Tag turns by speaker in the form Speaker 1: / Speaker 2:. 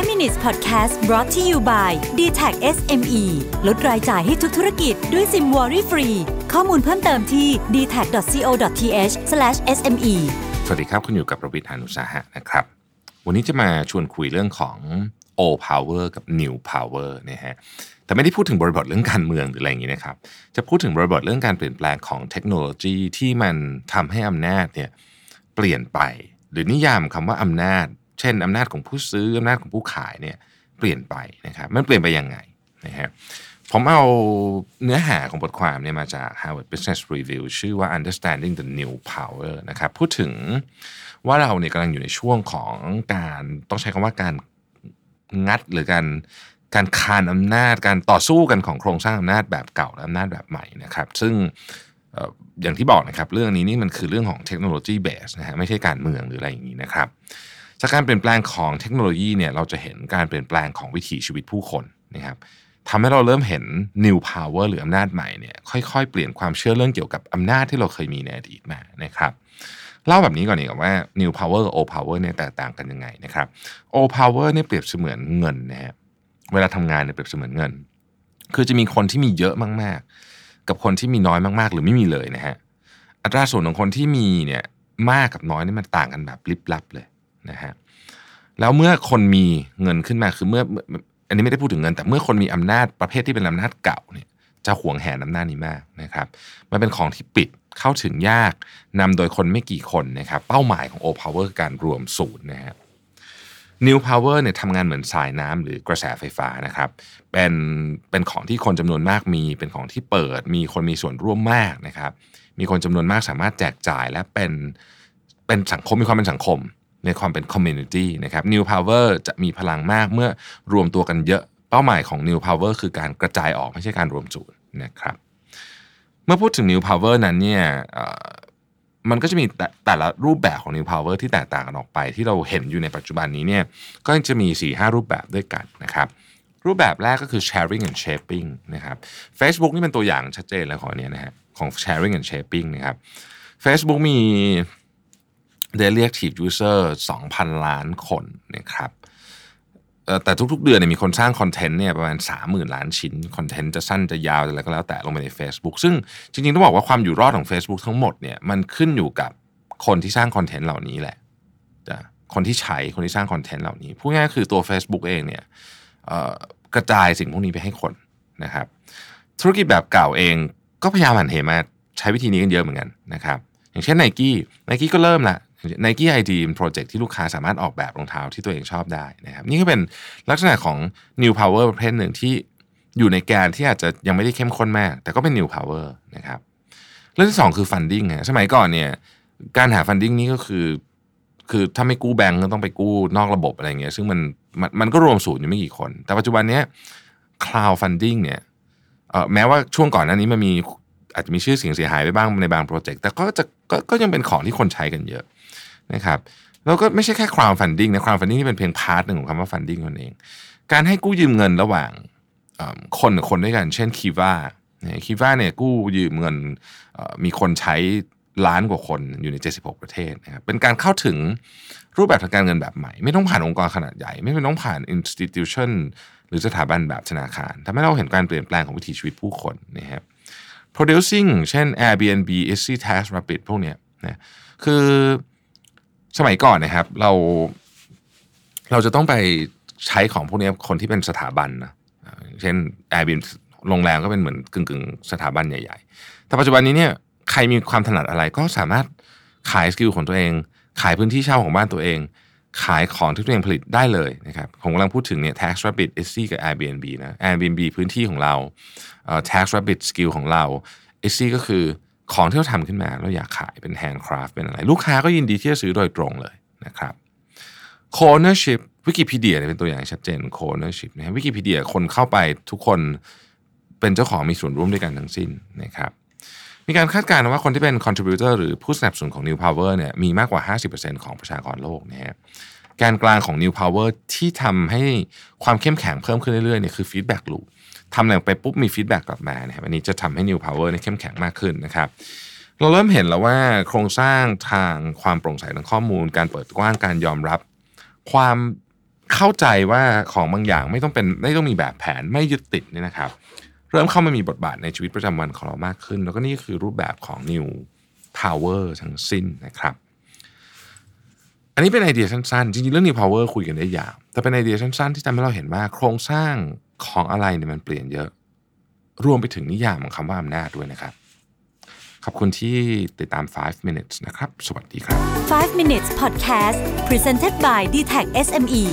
Speaker 1: 5 minutes podcast brought to you by d t a c SME ลดรายจ่ายให้ทุกธุรกิจด้วยซิมวอรี่ฟรี ข้อมูลเพิ่มเติมที่ d t a c c o t h s m e
Speaker 2: สวัสดีครับ คุณอยู่กับประวิทยานุสาหะนะครับ วันนี้จะมาชวนคุยเรื่องของ old power กับ new power นะฮะ แต่ไม่ได้พูดถึงบริบทเรื่องการเมืองหรืออะไรอย่างนี้นะครับ จะพูดถึงบริบทเรื่องการเปลี่ยนแปลงของเทคโนโลยีที่มันทำให้อำนาจเนี่ยเปลี่ยนไป หรือนิยามคำว่าอำนาจ เช่น อำนาจของผู้ซื้ออำนาจของผู้ขายเนี่ยเปลี่ยนไปนะครับมันเปลี่ยนไปยังไงนะฮะผมเอาเนื้อหาของบทความเนี่ยมาจาก Harvard Business Review ชื่อว่า Understanding the New Power นะครับพูดถึงว่าเราเนี่ยกำลังอยู่ในช่วงของการต้องใช้คำว่าการงัดหรือการการคานอำนาจการต่อสู้กันของโครงสร้างอำนาจแบบเก่าและอำนาจแบบใหม่นะครับ ซึ่งอย่างที่บอกนะครับ เรื่องนี้นี่มันคือเรื่องของเทคโนโลยีเบสนะฮะไม่ใช่การเมืองหรืออะไรอย่างนี้นะครับ จากการเปลี่ยนแปลงของเทคโนโลยีเนี่ยเราจะเห็นการเปลี่ยนแปลงของวิถีชีวิตผู้คนนะครับทำให้เราเริ่มเห็น new power หรืออำนาจใหม่เนี่ยค่อยๆ เปลี่ยนความเชื่อเรื่องเกี่ยวกับอำนาจที่เราเคยมีในอดีตมานะครับเล่าแบบนี้ก่อนดีกว่าว่า new power กับ old power เนี่ยแตกต่างกันยังไงนะครับ old power เนี่ยเปรียบเสมือนเงินนะฮะเวลาทำงานเนี่ยเปรียบเสมือนเงิน คือจะมีคนที่มีเยอะมากๆ กับคนที่มีน้อยมากๆ หรือไม่มีเลยนะฮะอัตราส่วนของคนที่มีเนี่ยมากกับน้อยนี่มันต่างกันแบบลิบลับเลย นะฮะแล้วเมื่อคนมีเงินขึ้นมาคือเมื่ออันนี้ไม่ได้พูดถึงเงิน แต่เมื่อคนมีอำนาจประเภทที่เป็นอำนาจเก่าเนี่ยจะหวงแหนอำนาจนี้มากนะครับ มันเป็นของที่ปิดเข้าถึงยากนำโดยคนไม่กี่คนนะครับ เป้าหมายของ O Power คือการรวมศูนย์นะฮะ New Power เนี่ยทำงานเหมือนสายน้ำหรือกระแสไฟฟ้านะครับ เป็นเป็นของที่คนจำนวนมากมี เป็นของที่เปิด มีคนมีส่วนร่วมมากนะครับ มีคนจำนวนมากสามารถแจกจ่ายและเป็นเป็นสังคมมีความเป็นสังคม ในความเป็น community นะครับ New Power จะมีพลังมากเมื่อรวมตัวกันเยอะเป้าหมายของ New Power คือการกระจายออกไม่ใช่การรวมศูนย์นะครับเมื่อพูดถึง New Power นั้นเนี่ยมันก็จะมีแต่แต่ละรูปแบบของ New Power ที่แตกต่างกันออกไป ที่เราเห็นอยู่ในปัจจุบันนี้เนี่ยก็จะมี 4-5 รูปแบบด้วยกันนะครับ รูปแบบแรกก็คือ sharing and shaping นะครับ Facebook นี่เป็นตัวอย่างชัดเจนเลยของอันเนี้ยนะฮะของ sharing and shaping นะครับ Facebook มี daily active user 2,000 ล้านคนนะครับแต่ทุกๆ เดือนเนี่ยมีคนสร้างคอนเทนต์เนี่ยประมาณ 30,000 ล้านชิ้น คอนเทนต์จะสั้นจะยาวอะไรก็แล้วแต่ลงไปใน Facebook ซึ่งจริงๆ ต้องบอกว่าความอยู่รอดของ Facebook ทั้งหมดเนี่ยมันขึ้นอยู่กับคนที่สร้าง content เหล่านี้แหละจะคนที่ใช้คนที่สร้าง content เหล่านี้พูดง่ายๆคือตัว Facebook เองเนี่ยกระจายสิ่งพวกนี้ไปให้คนนะครับ ธุรกิจแบบเก่าเองก็พยายามหันเหมาใช้วิธีนี้กันเยอะเหมือนกันนะครับอย่างเช่น Nike Nike ก็เริ่มละ Nike iD มี project ที่ลูกค้าสามารถออกแบบรองเท้าที่ตัวเองชอบได้นะครับนี่ก็เป็นลักษณะของ New Power ประเภทหนึ่งที่อยู่ในแกนที่อาจจะยังไม่ได้เข้มข้นมาก แต่ก็เป็น New Power นะครับเรื่องที่สองคือ funding ฮะสมัยก่อนเนี่ยการหา funding นี่ก็คือคือถ้าไม่กู้แบงก์ก็ต้องไปกู้นอกระบบอะไรเงี้ยซึ่งมันมันมันก็รวมศูนย์อยู่ไม่กี่คน แต่ปัจจุบันเนี้ย cloud funding เนี่ยเอ่อแม้ว่าช่วงก่อนหน้านี้มันมีอาจจะมีชื่อเสียงเสียหายไปบ้างในบางโปรเจกต์แต่ก็จะก็ก็ยังเป็นของที่คนใช้กันเยอะ นะครับแล้วก็ไม่ใช่แค่ crowd funding นะ crowd funding นี่เป็นเพียงพาร์ทหนึ่งของคำว่า funding นั่นเอง การให้กู้ยืมเงินระหว่างคนกับคนด้วยกัน เช่นคีว่าคีว่าเนี่ยกู้ยืมเงินมีคนใช้ล้านกว่าคนอยู่ใน 76 ประเทศนะครับเป็นการเข้าถึงรูปแบบทางการเงินแบบใหม่ ไม่ต้องผ่านองค์กรขนาดใหญ่ ไม่ต้องผ่าน institution หรือสถาบันแบบธนาคารทำให้เราเห็นการเปลี่ยนแปลงของวิถีชีวิตผู้คนนะครับ producing เช่น Airbnb, Easy Tax Rapid พวกเนี้ยนะคือ สมัยก่อนนะครับ เราเราจะต้องไปใช้ของพวกนี้คนที่เป็นสถาบันนะเช่น Airbnb โรงแรมก็เป็นเหมือนกึ่งกึ่งๆ สถาบันใหญ่ ๆ แต่ปัจจุบันนี้เนี่ยใครมีความถนัดอะไรก็สามารถขาย skill ของตัวเอง ขายพื้นที่เช่าของบ้านตัวเอง ขายของที่ตัวเองผลิตได้เลยนะครับผมกำลังพูดถึงเนี่ย TaskRabbit, Etsy กับ Airbnb นะ Airbnb พื้นที่ของเรา TaskRabbit skill ของเรา Etsy ก็คือ ของที่เราทำขึ้นมาเราอยากขายเป็น handcraft เป็นอะไร ลูกค้าก็ยินดีที่จะซื้อโดยตรงเลยนะครับ co-ownership วิกิพีเดียเป็นตัวอย่างชัดเจน co-ownership นะวิกิพีเดียคนเข้าไปทุกคนเป็นเจ้าของมีส่วนร่วมด้วยกันทั้งสิ้นนะครับมีการคาดการณ์ว่าคนที่เป็น contributor หรือผู้สนับสนุนของ New Power เนี่ยมีมากกว่า 50%ของประชากรโลกนะฮะแกนกลางของ New Power ที่ทำให้ความเข้มแข็งเพิ่มขึ้นเรื่อยๆเนี่ยคือ feedback loop ทำอะไรไปปุ๊บมี feedback กลับมานะครับอันนี้จะทำให้ New Power เนี่ยเข้มแข็งมากขึ้นนะครับเราเริ่มเห็นแล้วว่าโครงสร้างทางความโปร่งใสทางข้อมูล การเปิดกว้างการยอมรับ ความเข้าใจว่าของบางอย่างไม่ต้องเป็นไม่ต้องมีแบบแผนไม่ยึดติดเนี่ยนะครับ เริ่มเข้ามามีบทบาทในชีวิตประจำวันของเรามากขึ้น แล้วก็นี่คือรูปแบบของ New Power ทั้งสิ้นนะครับ อันนี้เป็นไอเดียสั้นๆ จริงๆ เรื่อง New Power คุยกันได้ยาวแต่เป็นไอเดียสั้นๆ ที่ทำให้เราเห็นว่าโครงสร้าง ของอะไรเนี่ยมันเปลี่ยนเยอะ รวมไปถึงนิยามของคำว่าอำนาจด้วยนะครับ ขอบคุณที่ติดตาม 5 minutes นะครับ สวัสดีครับ
Speaker 1: 5 minutes podcast presented by d t e c h SME